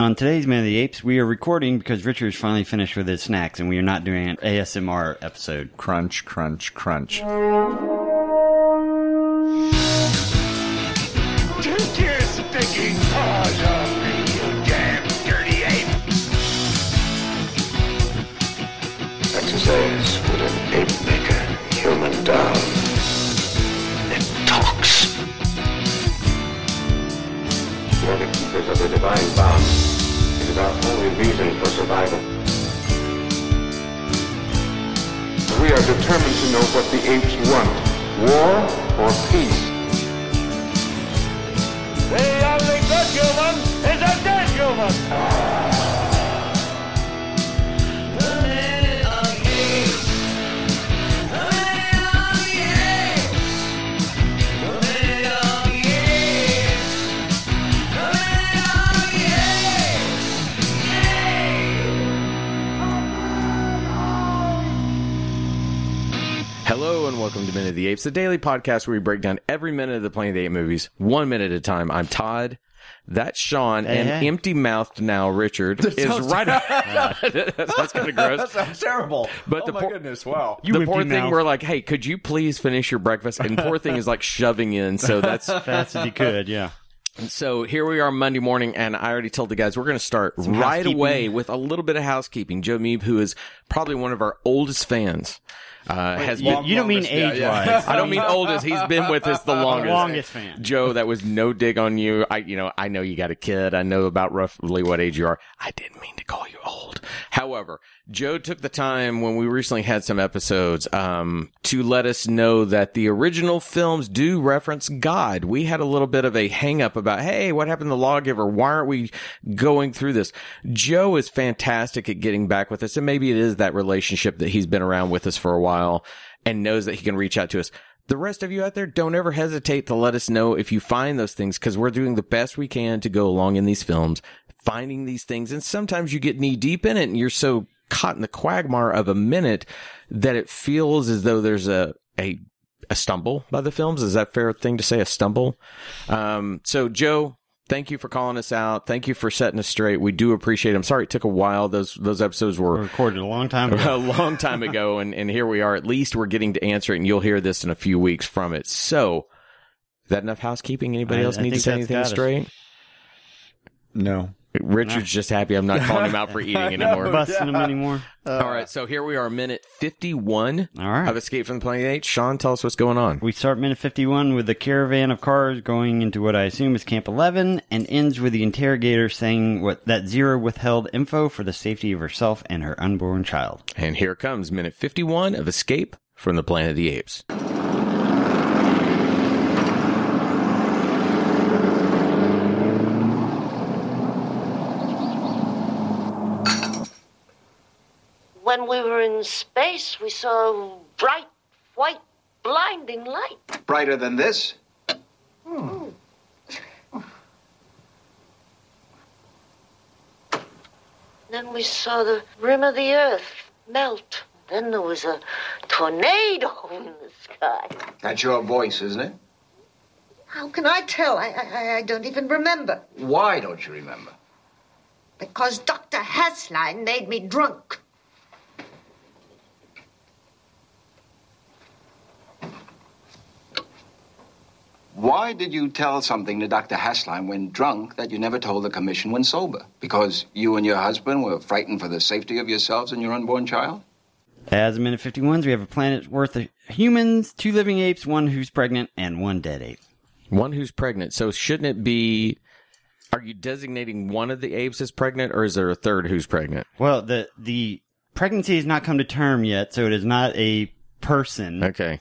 On today's Men of the Apes, we are recording because Richard's finally finished with his snacks, and we are not doing an ASMR episode. Crunch, crunch, crunch. The Apes, the daily podcast where we break down every minute of the Planet of the Apes movies, one minute at a time. I'm Todd. That's Sean, and hey. empty mouthed now Richard is right. That's kind of gross. that sounds terrible. But oh the my poor- goodness, wow. You the poor thing, mouth. we're like, hey, could you please finish your breakfast? And poor thing is like shoving in. So that's Fast as you could, yeah. so here we are Monday morning, and I already told the guys we're going to start right away with a little bit of housekeeping. Joe Meeb, who is probably one of our oldest fans, uh, has You, been. you don't mean age yeah. wise. I don't mean oldest. He's been with us the longest. Longest fan. Joe, that was no dig on you. I, you know, I know you got a kid. I know about roughly what age you are. I didn't mean to call you old. However, Joe took the time when we recently had some episodes, um, to let us know that the original films do reference God. We had a little bit of a hang up about, hey, what happened to the lawgiver? Why aren't we going through this? Joe is fantastic at getting back with us. And maybe it is that relationship that he's been around with us for a while and knows that he can reach out to us. The rest of you out there, don't ever hesitate to let us know if you find those things because we're doing the best we can to go along in these films, finding these things. And sometimes you get knee deep in it and you're so caught in the quagmire of a minute that it feels as though there's a, a, a stumble by the films. Is that fair thing to say? A stumble? Um, so Joe, thank you for calling us out. Thank you for setting us straight. We do appreciate it. I'm sorry it took a while. Those, those episodes were Recorded a long time ago. a long time ago, and, and here we are. At least we're getting to answer it, and you'll hear this in a few weeks from it. So, is that enough housekeeping? Anybody I- else I need to think say anything got us. straight? No. Richard's just happy I'm not calling him out for eating anymore. Busting them anymore. All right, so here we are, minute 51 All right. of Escape from the Planet Eight. Sean, tell us what's going on. We start minute 51 with the caravan of cars going into what I assume is Camp 11 and ends with the interrogator saying what that Zira withheld info for the safety of herself and her unborn child. And here comes minute 51 of Escape from the Planet of the Apes. When we were in space, we saw bright, white, blinding light. Brighter than this? Hmm. Then we saw the rim of the earth melt. Then there was a tornado in the sky. That's your voice, isn't it? How can I tell? I, I, I don't even remember. Why don't you remember? Because Dr. Hasslein made me drunk. Why did you tell something to Dr. Hasslein when drunk that you never told the commission when sober? Because you and your husband were frightened for the safety of yourselves and your unborn child? As a minute 51s, we have a planet worth of humans, two living apes, one who's pregnant, and one dead ape. One who's pregnant. So shouldn't it be? Are you designating one of the apes as pregnant, or is there a third who's pregnant? Well, the the pregnancy has not come to term yet, so it is not a person. Okay.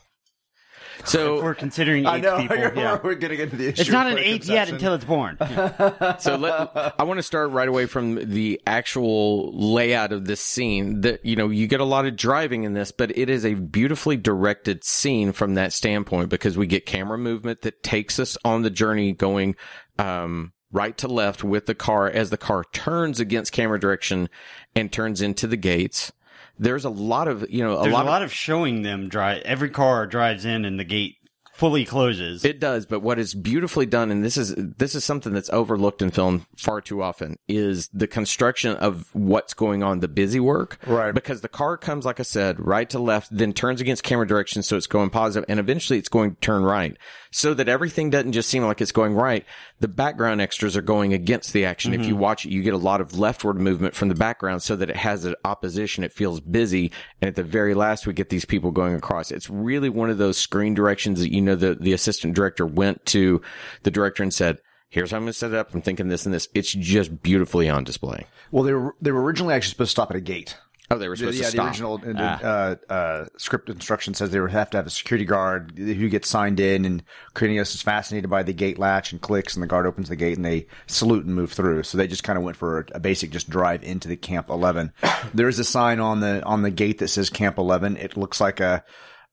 So If we're considering I eight know. people, yeah. We're getting into the issue. It's not of an eighth yet conception. until it's born. so let, I want to start right away from the actual layout of this scene. That you know, you get a lot of driving in this, but it is a beautifully directed scene from that standpoint because we get camera movement that takes us on the journey going um, right to left with the car as the car turns against camera direction and turns into the gates. There's a lot of you know a There's lot a of lot of showing them drive. Every car drives in and the gate fully closes. It does, but what is beautifully done, and this is this is something that's overlooked in film far too often, is the construction of what's going on, the busy work. Right. Because the car comes, like I said, right to left, then turns against camera direction, so it's going positive, and eventually it's going to turn right, so that everything doesn't just seem like it's going right. The background extras are going against the action. If you mm-hmm. watch it, you get a lot of leftward movement from the background, so that it has an opposition. It feels busy, and at the very last, we get these people going across. It's really one of those screen directions that you know the the assistant director went to the director and said. Here's how I'm going to set it up. I'm thinking this and this. It's just beautifully on display. Well, they were they were originally actually supposed to stop at a gate. Oh, they were supposed yeah, to stop. the original uh, uh, script instruction says they would have to have a security guard who gets signed in, and Cornelius is fascinated by the gate latch and clicks, and the guard opens the gate, and they salute and move through. So they just kind of went for a, a basic just drive into the Camp Eleven. there is a sign on the on the gate that says Camp Eleven. It looks like a.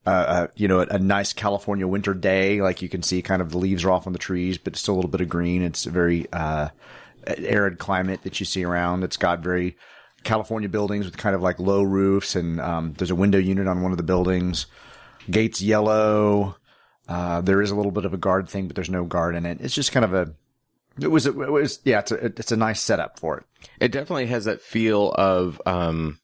Uh, you know, a, a nice California winter day. Like you can see kind of the leaves are off on the trees, but still a little bit of green. It's a very, uh, arid climate that you see around. It's got very California buildings with kind of like low roofs, and um, there's a window unit on one of the buildings. Gates yellow. Uh, there is a little bit of a guard thing, but there's no guard in it. It's just kind of a. It was. It was. Yeah. It's a. It's a nice setup for it. It definitely has that feel of um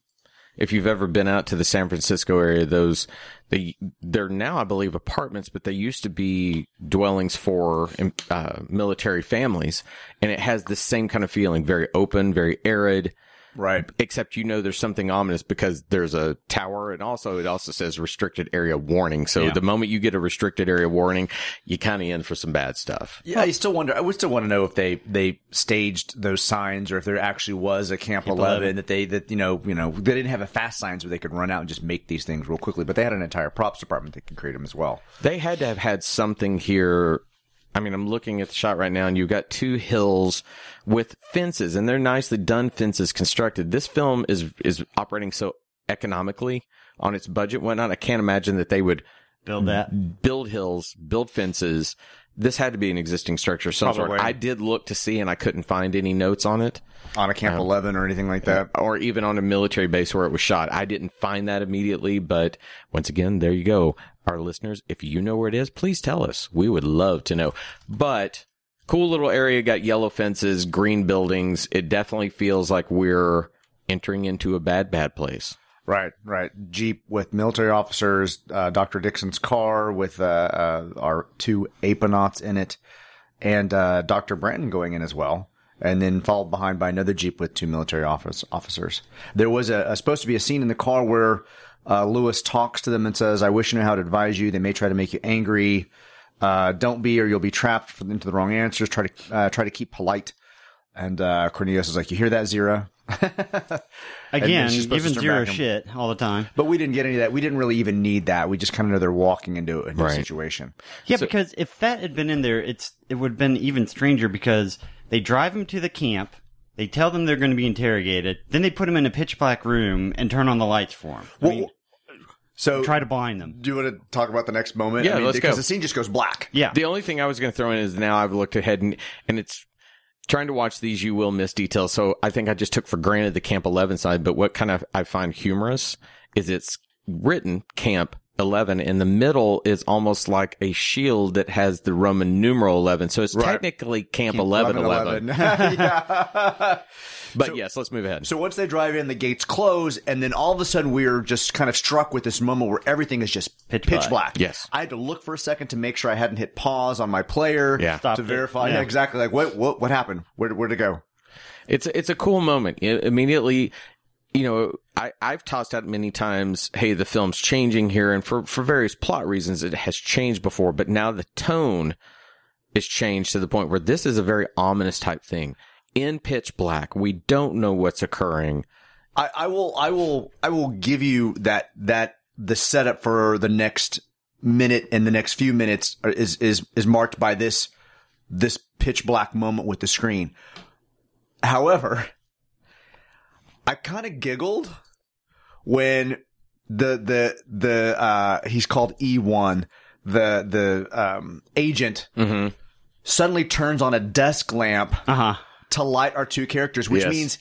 if you've ever been out to the San Francisco area, those they they're now I believe apartments, but they used to be dwellings for uh, military families, and it has the same kind of feeling, very open, very arid. Right. Except you know there's something ominous because there's a tower and also it also says restricted area warning. So Yeah. the moment you get a restricted area warning, you kind of in for some bad stuff. Yeah, I still wonder. I would still want to know if they they staged those signs, or if there actually was a Camp, 11, 11. that they that you know you know they didn't have a fast signs where they could run out and just make these things real quickly, but they had an entire props department that could create them as well. They had to have had something here. I mean, I'm looking at the shot right now, and you've got two hills with fences, and they're nicely done fences constructed. This film is is operating so economically on its budget, whatnot. I can't imagine that they would Build that. build hills, build fences. This had to be an existing structure. of Some sort. I did look to see, and I couldn't find any notes on it On a Camp um, 11 or anything like that. or even on a military base where it was shot. I didn't find that immediately, but once again, there you go. Our listeners, if you know where it is, please tell us. We would love to know. But cool little area, got yellow fences, green buildings. It definitely feels like we're entering into a bad, bad place. Right, right. Jeep with military officers, uh, Dr. Dixon's car with uh, uh, our two aponauts in it, and uh, Dr. Branton going in as well. And then followed behind by another Jeep with two military office, officers. There was a, a supposed to be a scene in the car where uh, Lewis talks to them and says, I wish I knew how to advise you. They may try to make you angry. Uh, don't be, or you'll be trapped into the wrong answers. Try to uh, try to keep polite. And uh, Cornelius is like, "You hear that, Zira?" Again, she's supposed giving turn zero shit all the time. But we didn't get any of that. We didn't really even need that. We just kind of know they're walking into a new Right. situation. Yeah, because if Fett had been in there, it's it would have been even stranger because they drive him to the camp, they tell them they're going to be interrogated, then they put him in a pitch black room and turn on the lights for him. I mean, So, try to blind them. do you want to talk about the next moment? Yeah, I mean, let's because go. the scene just goes black. Yeah, The only thing I was going to throw in is now I've looked ahead and, and it's trying to watch these, you will miss details. So I think I just took for granted the Camp 11 side, but what kind of I find humorous is it's written Camp 11 in the middle is almost like a shield that has the Roman numeral 11. So it's Right. technically Camp 11 11. yeah. But yes, let's move ahead. So once they drive in, the gates close, and then all of a sudden we're just kind of struck with this moment where everything is just Pitch pitch, black. black. Yes. I had to look for a second to make sure I hadn't hit pause on my player. Yeah. Stopped To it. verify. Yeah. Yeah. exactly. Like what? What? What happened? Where? Where'd it go? It's it's a cool moment. It immediately, you know, I I've tossed out many times, hey, the film's changing here, and for for various plot reasons, it has changed before, but now the tone is changed to the point where this is a very ominous type thing. In pitch black, we don't know what's occurring. I, I will, I will, I will give you that, that the setup for the next minute and the next few minutes is is is marked by this this pitch black moment with the screen. However, I kind of giggled when the the the uh he's called E1 the the um agent Mm-hmm. suddenly turns on a desk lamp Uh huh. to light our two characters which Yes. means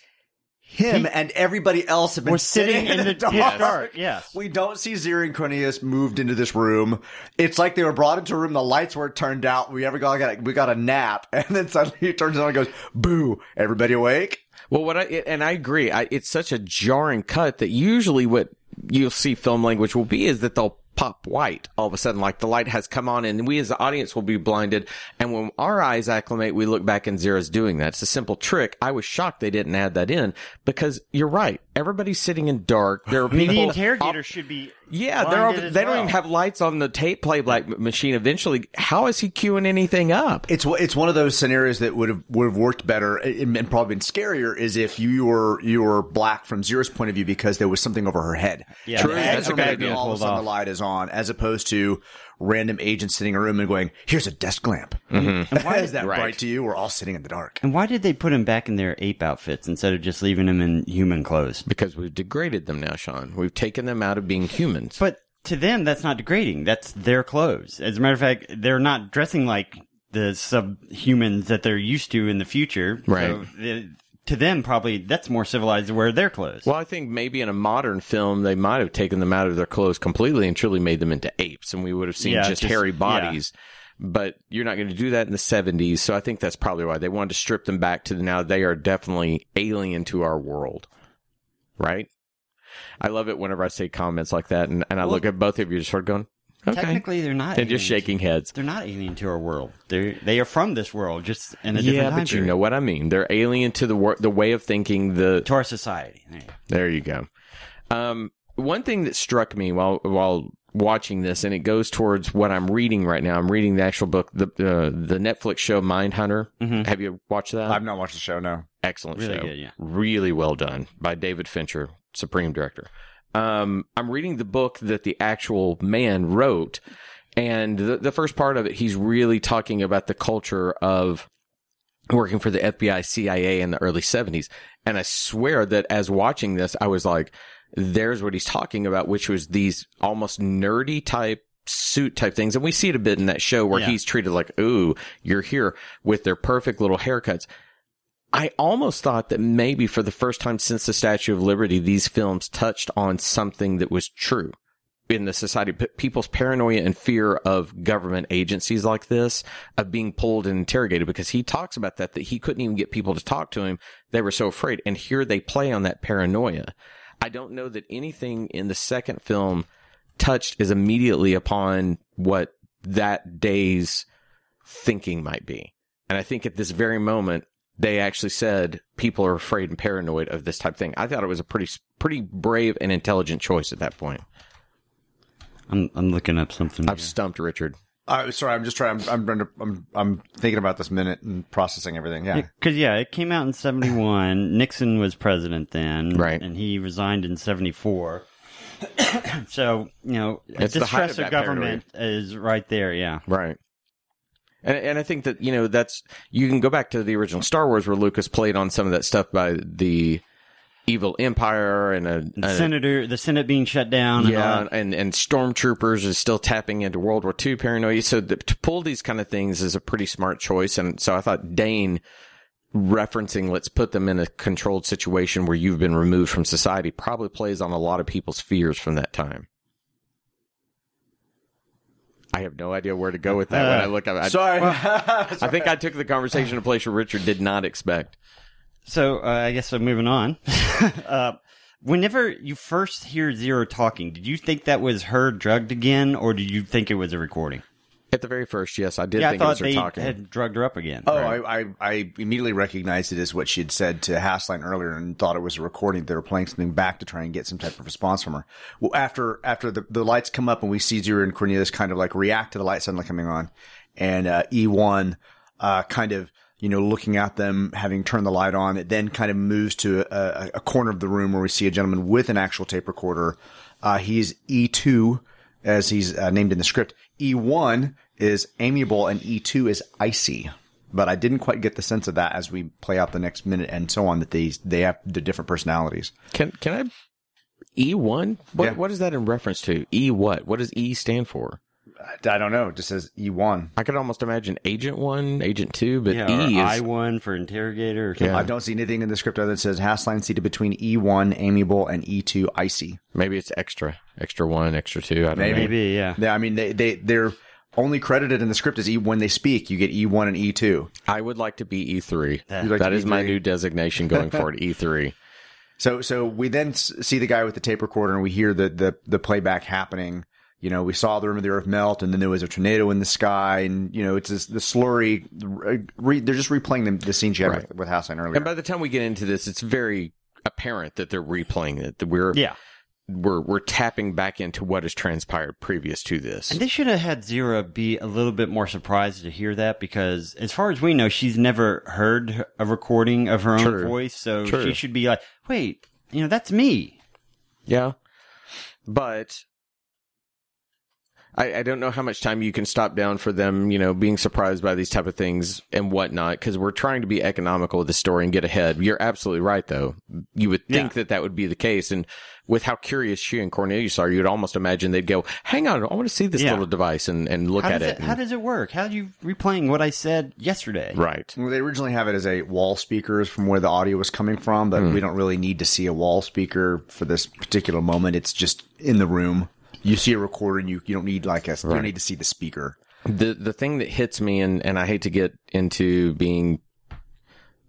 him and everybody else have been We're sitting in the dark. pitch dark, yes. We don't see Zira and Cornelius moved into this room. It's like they were brought into a room. The lights were turned out. We ever got, got we got a nap, and then suddenly he turns on and goes, "Boo! Everybody awake!" Well, what I and I agree. I, it's such a jarring cut that usually what you'll see film language will be is that they'll pop white all of a sudden, like the light has come on, and we as the audience will be blinded. And when our eyes acclimate, we look back and Zira's doing that. It's a simple trick. I was shocked they didn't add that in because you're right. Everybody's sitting in dark. There are I mean, people. the interrogator should be. yeah, they're all, they as don't even have lights on the tape playback m- machine. Eventually, how is he queuing anything up? It's it's one of those scenarios that would have would have worked better and, and probably been scarier is if you were you were black from Zira's point of view because there was something over her head. Yeah, True, the that's a are good idea. All of a sudden, the light is on, as opposed to random agents sitting in a room and going, "Here's a desk lamp." Mm-hmm. Why is that Right. bright to you? We're all sitting in the dark. And why did they put him back in their ape outfits instead of just leaving him in human clothes? Because we've degraded them now, Sean. We've taken them out of being humans. But to them, that's not degrading. That's their clothes. As a matter of fact, they're not dressing like the subhumans that they're used to in the future. Right. So the, to them, probably that's more civilized to wear their clothes. Well, I think maybe in a modern film, they might have taken them out of their clothes completely and truly made them into apes, and we would have seen Yeah, just, just- hairy yeah. bodies. But you're not going to do that in the 70s, so I think that's probably why they wanted to strip them back to the, now they are definitely alien to our world, right? I love it whenever I say comments like that, and, and I look at both of you just sort of going, okay, Technically, they're not. and just shaking heads. They're not alien to our world. They they are from this world, just in a different Yeah, time but you know what I mean. They're alien to the wor- the way of thinking, the to our society. There you go. There you go. Um, one thing that struck me while while watching this, and it goes towards what I'm reading right now. I'm reading the actual book, the uh, the Netflix show Mindhunter. Have you watched that? I've not watched the show. No. Excellent Really show. good, yeah. Really well done by David Fincher, Supreme Director. Um, I'm reading the book that the actual man wrote, and the, the first part of it, he's really talking about the culture of working for the FBI, CIA in the early 70s. And I swear that as watching this, I was like, there's what he's talking about, which was these almost nerdy type suit type things. And we see it a bit in that show where Yeah. he's treated like, ooh, you're here with their perfect little haircuts. I almost thought that maybe for the first time since the Statue of Liberty, these films touched on something that was true in the society. People's paranoia and fear of government agencies like this, of being pulled and interrogated, because he talks about that, that he couldn't even get people to talk to him. They were so afraid. And here they play on that paranoia. I don't know that anything in the second film touched as immediately upon what that day's thinking might be. And I think at this very moment, they actually said people are afraid and paranoid of this type of thing. I thought it was a pretty, pretty brave and intelligent choice at that point. I'm I'm looking up something. I've stumped Richard. Uh, sorry, I'm just trying. I'm, I'm I'm I'm thinking about this minute and processing everything. Yeah. Because yeah, it came out in '71. Nixon was president then, Right. And he resigned in '74. so you know, It's the height distrust of of that government is right there. Yeah. Right. And, and I think that, you know, that's, you can go back to the original Star Wars where Lucas played on some of that stuff by the evil empire and a, The a- senator, the Senate being shut down. and yeah, that. and and stormtroopers is still tapping into World War II paranoia. So the, to pull these kind of things is a pretty smart choice. And so I thought Dane referencing let's put them in a controlled situation where you've been removed from society probably plays on a lot of people's fears from that time. I have no idea where to go with that when I look at it. I, Sorry. I think I took the conversation to a place where Richard did not expect. So uh, I guess I'm moving on. uh, whenever you first hear Zira talking, did you think that was her drugged again, or did you think it was a recording? At the very first, yes, I did yeah, I think it was thought her they talking. had drugged her up again. Oh, I, I, I immediately recognized it as what she had said to Hasslein earlier and thought it was a recording. They were playing something back to try and get some type of response from her. Well, after, after the, the lights come up and we see Zira and Cornelius kind of like react to the light suddenly coming on and, uh, E1, uh, kind of, you know, looking at them, having turned the light on, it then kind of moves to a, a, a corner of the room where we see a gentleman with an actual tape recorder. Uh, he's E2 as he's uh, named in the script. E1 is amiable and E2 is icy. But I didn't quite get the sense of that as we play out the next minute and so on that these they have the different personalities. Can can I E one? What Yeah. what is that in reference to? E what? What does E stand for? I don't know. It just says E1. I could almost imagine Agent One, Agent Two, but Yeah, E or is I one for interrogator. Or. Yeah. I don't see anything in the script other than says Hasslein seated between E1 amiable and E2 icy. maybe it's extra, extra one, extra two. I don't Maybe. know. Maybe, yeah. Yeah, I mean they they they're only credited in the script as E when they speak. You get E1 and E2. I would like to be E three. You'd like that to be is my new designation going forward. E three. So so we then see the guy with the tape recorder and we hear the the the playback happening. You know, we saw the rim of the earth melt, and then there was a tornado in the sky, and you know, it's this, the slurry. Re, they're just replaying the, the scene she had Right. with, with Hasslein earlier. And by the time we get into this, it's very apparent that they're replaying it. That we're Yeah. We're we're tapping back into what has transpired previous to this. And they should have had Zira be a little bit more surprised to hear that because, as far as we know, she's never heard a recording of her own True. voice. So True. she should be like, wait, you know, that's me. Yeah. But I, I don't know how much time you can stop down for them, you know, being surprised by these type of things and whatnot, because we're trying to be economical with the story and get ahead. You're absolutely right, though. You would think that that would be the case. And with how curious she and Cornelius are, you'd almost imagine they'd go, hang on, I want to see this Yeah. little device and, and look How at does it. it, how does it work? How do you replaying what I said yesterday? right. Well, they originally have it as a wall speakers from where the audio was coming from, but hmm. we don't really need to see a wall speaker for this particular moment. It's just in the room. You see a recorder, and you you don't need like a you don't need to see the speaker. the the thing that hits me and and I hate to get into being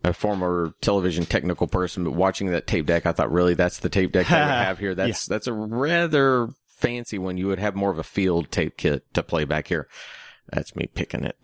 a former television technical person, but watching that tape deck, I thought, really, that's the tape deck we have here. That's that's a rather fancy one. You would have more of a field tape kit to play back here. That's me picking it.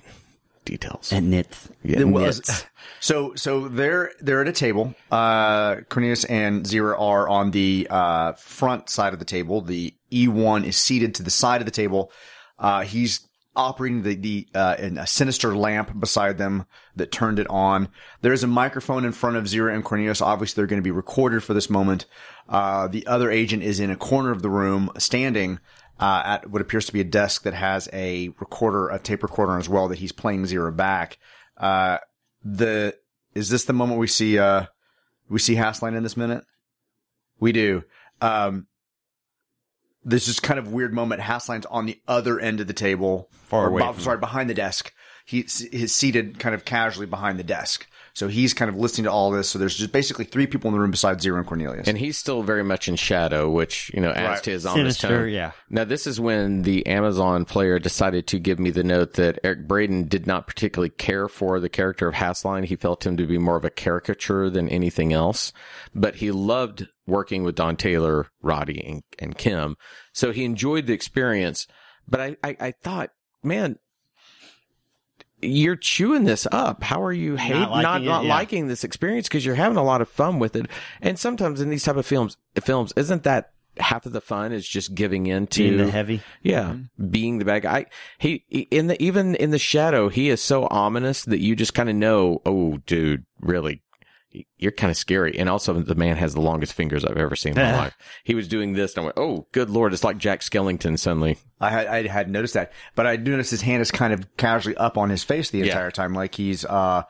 Details. And knits. Yeah, It was- knits. So so they're they're at a table. Uh, Cornelius and Zira are on the uh, front side of the table. The E1 is seated to the side of the table. Uh, he's operating the the uh, in a sinister lamp beside them that turned it on. There is a microphone in front of Zira and Cornelius. Obviously, they're going to be recorded for this moment. Uh, the other agent is in a corner of the room, standing uh, at what appears to be a desk that has a recorder, a tape recorder as well that he's playing Zira back. Uh, the is this the moment we see uh we see Hasslein in this minute? We do. Um there's this kind of weird moment. Hasslein's on the other end of the table, Far away from sorry, behind the desk. He's, he's seated kind of casually behind the desk. So he's kind of listening to all this. So there's just basically three people in the room besides Zira and Cornelius. And he's still very much in shadow, which, you know, adds Right. to his ominous tone. yeah. Now, this is when the Amazon player decided to give me the note that Eric Braeden did not particularly care for the character of Hasslein. He felt him to be more of a caricature than anything else, but he loved working with Don Taylor, Roddy, and, and Kim. So he enjoyed the experience. But I, I, I thought, man, you're chewing this up. How are you hate not liking not, it, yeah. liking this experience because you're having a lot of fun with it? And sometimes in these type of films, films isn't that half of the fun is just giving in to Being the heavy. yeah, mm-hmm. being the bad guy. He in the even in the shadow, he is so ominous that you just kind of know. Oh, dude, really, you're kind of scary. And also, the man has the longest fingers I've ever seen in my life. He was doing this, and I went, "Oh, good lord!" It's like Jack Skellington suddenly. I had I had noticed that, but I noticed his hand is kind of casually up on his face the Yeah. entire time, like he's uh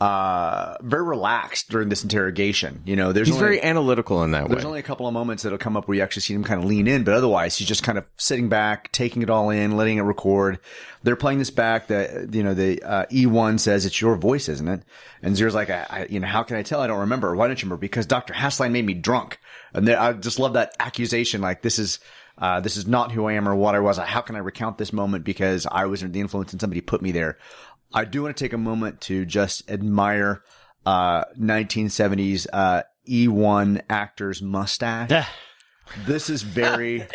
uh very relaxed during this interrogation. You know, there's He's only, very analytical in that way. there's only a couple of moments that'll come up where you actually see him kind of lean in, but otherwise he's just kind of sitting back, taking it all in, letting it record. They're playing this back. That you know, the uh, E1 says it's your voice, isn't it? And Zira's like, I, I, you know, how can I tell? I don't remember. Why don't you remember? Because Doctor Hasslein made me drunk. And they, I just love that accusation. Like this is. Uh, this is not who I am or what I was. How can I recount this moment because I was under the influence and somebody put me there? I do want to take a moment to just admire uh, 1970s uh, E1 actor's mustache. This is very.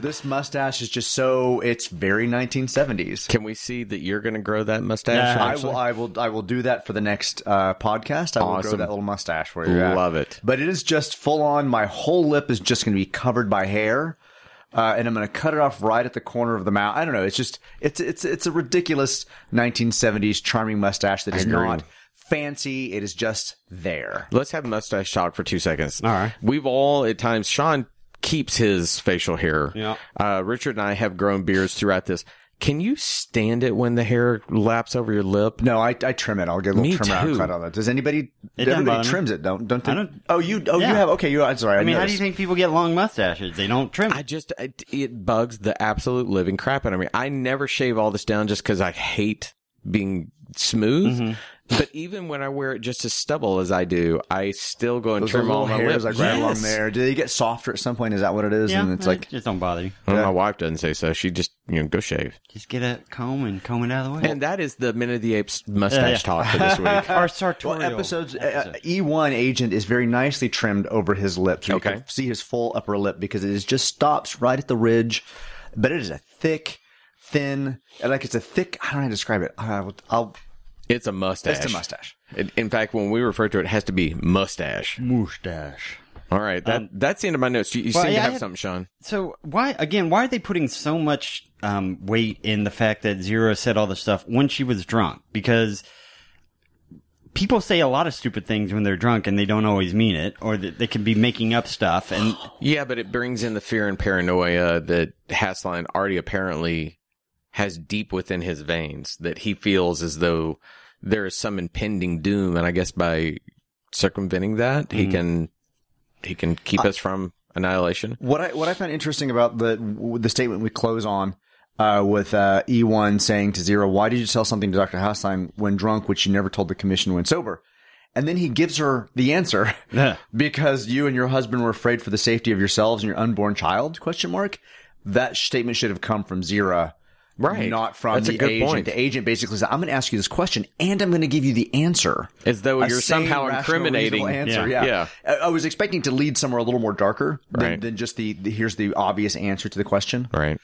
this mustache is just so. It's very 1970s. Can we see that you're going to grow that mustache? Yeah. I will. I will. I will do that for the next uh, podcast. I will grow that little mustache for you. Yeah. Love it. But it is just full on. My whole lip is just going to be covered by hair, uh, and I'm going to cut it off right at the corner of the mouth. I don't know. It's just. It's it's it's a ridiculous 1970s charming mustache that is not fancy. It is just there. Let's have mustache talk for two seconds. All right. We've all at times, Sean keeps his facial hair. Yeah. Uh, Richard and I have grown beards throughout this. Can you stand it when the hair laps over your lip? No, I, I trim it. I'll get a little Me trim out too. cut on that. Does anybody? It doesn't everybody bother me. trims it. Don't don't. They, I don't- Oh, you. Oh, Yeah. you have. Okay, you. I'm sorry. I, I mean, how do noticed. you think people get long mustaches? They don't trim. I just it, it bugs the absolute living crap out of me. I never shave all this down just because I hate being smooth. Mm-hmm. But even when I wear it just as stubble as I do, I still go and Those trim little all my hairs lips. like right along Yes. there. Do they get softer at some point? Is that what it is? yeah, and it's like just don't bother you. Well, Yeah. My wife doesn't say so. She just you know go shave. Just get a comb and comb it out of the way. And that is the Men of the Apes mustache yeah. talk for this week. Our sartorial Well, episodes uh, E1 agent is very nicely trimmed over his lips. You Okay. can see his full upper lip because it is just stops right at the ridge, but it is a thick, thin, like it's a thick. I don't know how to describe it. I'll, I'll It's a mustache. it's a mustache. In- In fact, when we refer to it, it has to be mustache. mustache. All right, that that's the end of my notes. You, you well, seem yeah, to I have had- something, Sean. So why again? Why are they putting so much um, weight in the fact that Zira said all this stuff when she was drunk? Because people say a lot of stupid things when they're drunk and they don't always mean it, or that they can be making up stuff. And Yeah, but it brings in the fear and paranoia that Hasslein already apparently has deep within his veins that he feels as though there is some impending doom, and I guess by circumventing that, he can he can keep us from annihilation. What I what I found interesting about the the statement we close on uh, with uh, E1 saying to Zira, "Why did you tell something to Doctor Hasslein when drunk, which you never told the commission when sober?" And then he gives her the answer because you and your husband were afraid for the safety of yourselves and your unborn child? Question mark. That statement should have come from Zira. Right. Not from That's a the good agent. point. The agent basically said, I'm going to ask you this question and I'm going to give you the answer. As though A you're sane, somehow rational, incriminating. Answer. Yeah. Yeah. Yeah. I I was expecting to lead somewhere a little more darker than, Right. than just the, the here's the obvious answer to the question. Right.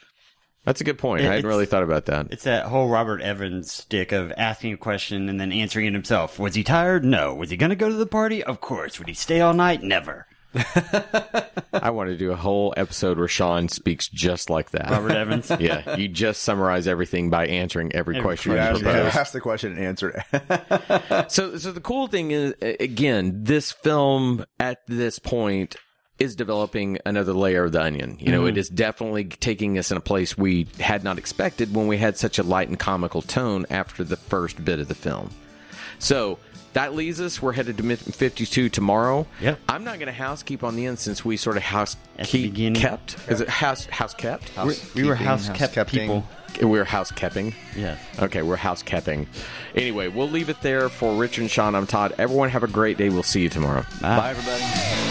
That's a good point. It- I hadn't really thought about that. it's that whole Robert Evans stick of asking a question and then answering it himself. Was he tired? No. Was he going to go to the party? Of course. Would he stay all night? Never. I want to do a whole episode where Sean speaks just like that. Robert Evans. yeah, you just summarize everything by answering every, Every question question. you propose. ask the question and answer it. So, so the cool thing is, again, this film at this point is developing another layer of the onion. You know, mm-hmm. it is definitely taking us in a place we had not expected when we had such a light and comical tone after the first bit of the film. So that leaves us. We're headed to Myth 52 tomorrow. Yeah. I'm not going to housekeep on the end since we sort of house At keep beginning. kept. Is it house house kept? We, we were Housekeeping, house kept housekeeping. people. We're house keeping. Yes. Okay, we're house keeping. Anyway, we'll leave it there for Rich and Sean. I'm Todd. Everyone have a great day. We'll see you tomorrow. Bye, everybody.